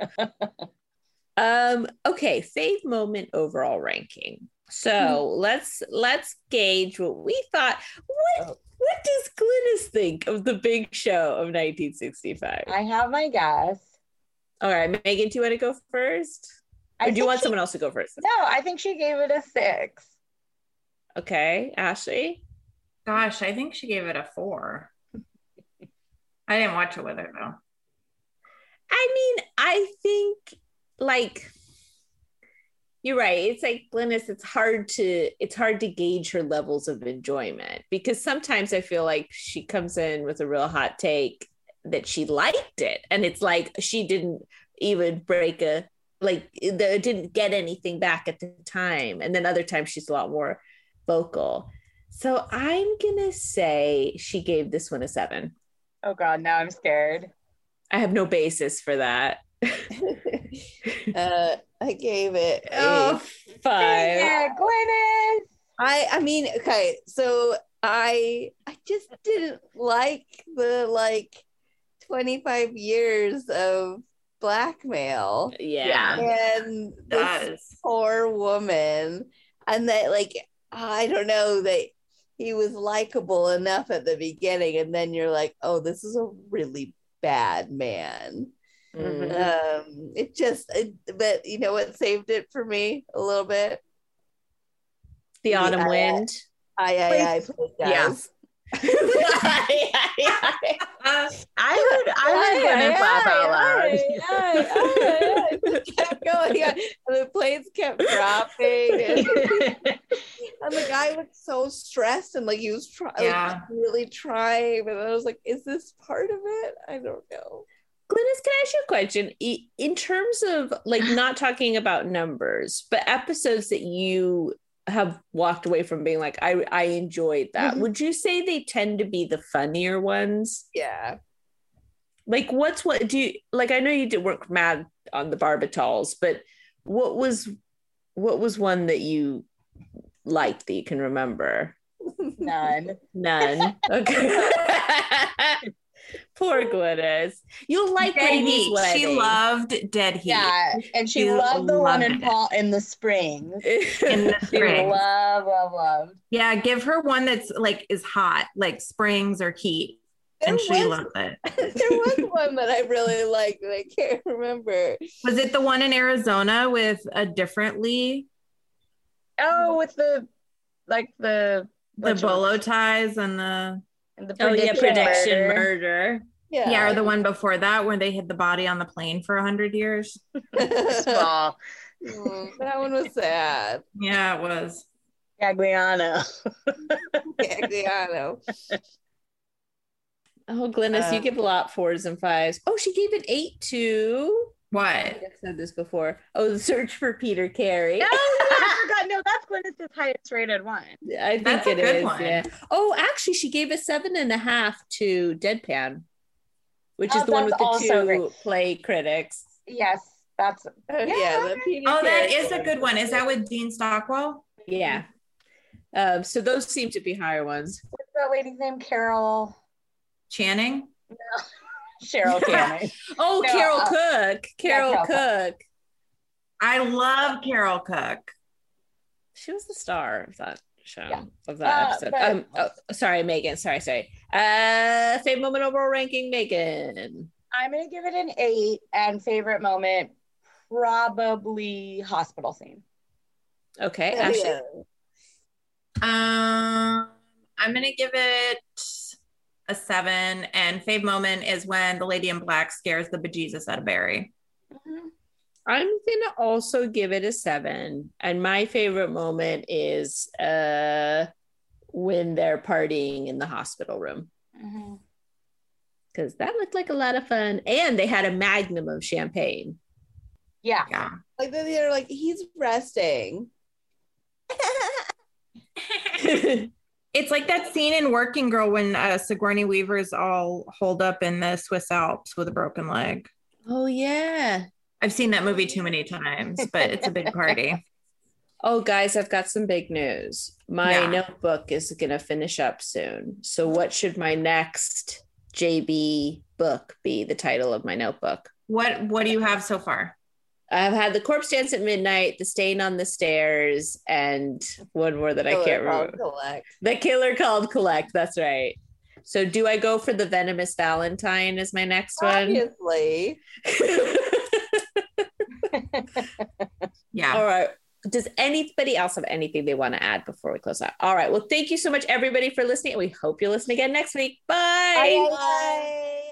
um, okay, fave moment overall ranking. So mm-hmm. let's let's gauge what we thought. What oh. what does Glynis think of the big show of 1965? I have my guess. All right, Megan, do you want to go first? Or do you want she, someone else to go first? No, I think she gave it a six. Okay, Ashley. Gosh, I think she gave it a four. I didn't watch it with her though. I mean, I think like you're right. It's like Glynis, it's hard to it's hard to gauge her levels of enjoyment because sometimes I feel like she comes in with a real hot take that she liked it. And it's like she didn't even break a like it didn't get anything back at the time and then other times she's a lot more vocal so i'm gonna say she gave this one a seven. Oh god now i'm scared i have no basis for that uh, i gave it oh five yeah, Glynis. i i mean okay so i i just didn't like the like 25 years of blackmail. Yeah. And this poor woman. And that like I don't know that he was likable enough at the beginning, and then you're like, oh, this is a really bad man. Mm-hmm. Um, it just, it, but you know what saved it for me a little bit? The autumn wind. I, I, I, I, yeah. I heard I heard Gwyneth laugh out loud. kept going. And the planes kept dropping. And, and, the guy was so stressed and like he was trying yeah. like, really trying. But I was like, is this part of it? I don't know. Glynis, can I ask you a question? In terms of like not talking about numbers, but episodes that you have walked away from being like I I enjoyed that. Mm-hmm. Would you say they tend to be the funnier ones? Yeah. Like what's what do you like I know you did work mad on the Barbitals, but what was what was one that you liked that you can remember? None. None. Okay. Poor Glynis. You'll like Dead Heat. She loved Dead Heat. Yeah, and she, she loved the one in Paul in the spring. in the spring. love, love, love. Yeah, give her one that's like is hot, like springs or heat. There and she was, loved it. there was one that I really liked, I can't remember. Was it the one in Arizona with a different Lee? Oh, with the like the the bolo ties and the the oh yeah, prediction murder. murder. Yeah. yeah, or the one before that where they hid the body on the plane for a hundred years. Small. mm, that one was sad. Yeah, it was. Gagliano. Gagliano. Oh, Glynis, uh, you give a lot fours and fives. Oh, she gave an eight to what? I've said this before. Oh, the search for Peter Kerry. No, I forgot. No, that's Glynis's highest rated one. I think that's it is. One. Yeah. Oh, actually, she gave a seven and a half to Deadpan, which oh, is the one with the two great. play critics. Yes, that's yeah. yeah oh, that is a good one. Is that with Dean Stockwell? Yeah. Um, so those seem to be higher ones. What's that lady's name? Carol Channing. No. Cheryl Channing. oh, no, Carol uh, Cook. Carol, yeah, Carol Cook. I love Carol Cook. She was the star of that show yeah. of that uh, episode. But, um, oh, sorry, Megan. Sorry, sorry. Uh, favorite moment overall ranking, Megan. I'm gonna give it an eight, and favorite moment probably hospital scene. Okay, Ashley. Um, I'm gonna give it a seven, and fave moment is when the lady in black scares the bejesus out of Barry. Mm-hmm. I'm gonna also give it a seven, and my favorite moment is uh when they're partying in the hospital room. Because mm-hmm. that looked like a lot of fun, and they had a magnum of champagne. Yeah, yeah. Like they're like he's resting. It's like that scene in Working Girl when uh, Sigourney Weaver's all holed up in the Swiss Alps with a broken leg. Oh yeah, I've seen that movie too many times, but it's a big party. oh, guys, I've got some big news. My yeah. notebook is going to finish up soon. So, what should my next JB book be? The title of my notebook. What What do you have so far? I've had the corpse dance at midnight, the stain on the stairs, and one more that I can't remember. Collect. The killer called collect. That's right. So, do I go for the venomous Valentine as my next Obviously. one? yeah. All right. Does anybody else have anything they want to add before we close out? All right. Well, thank you so much, everybody, for listening. We hope you'll listen again next week. Bye. Bye. Bye.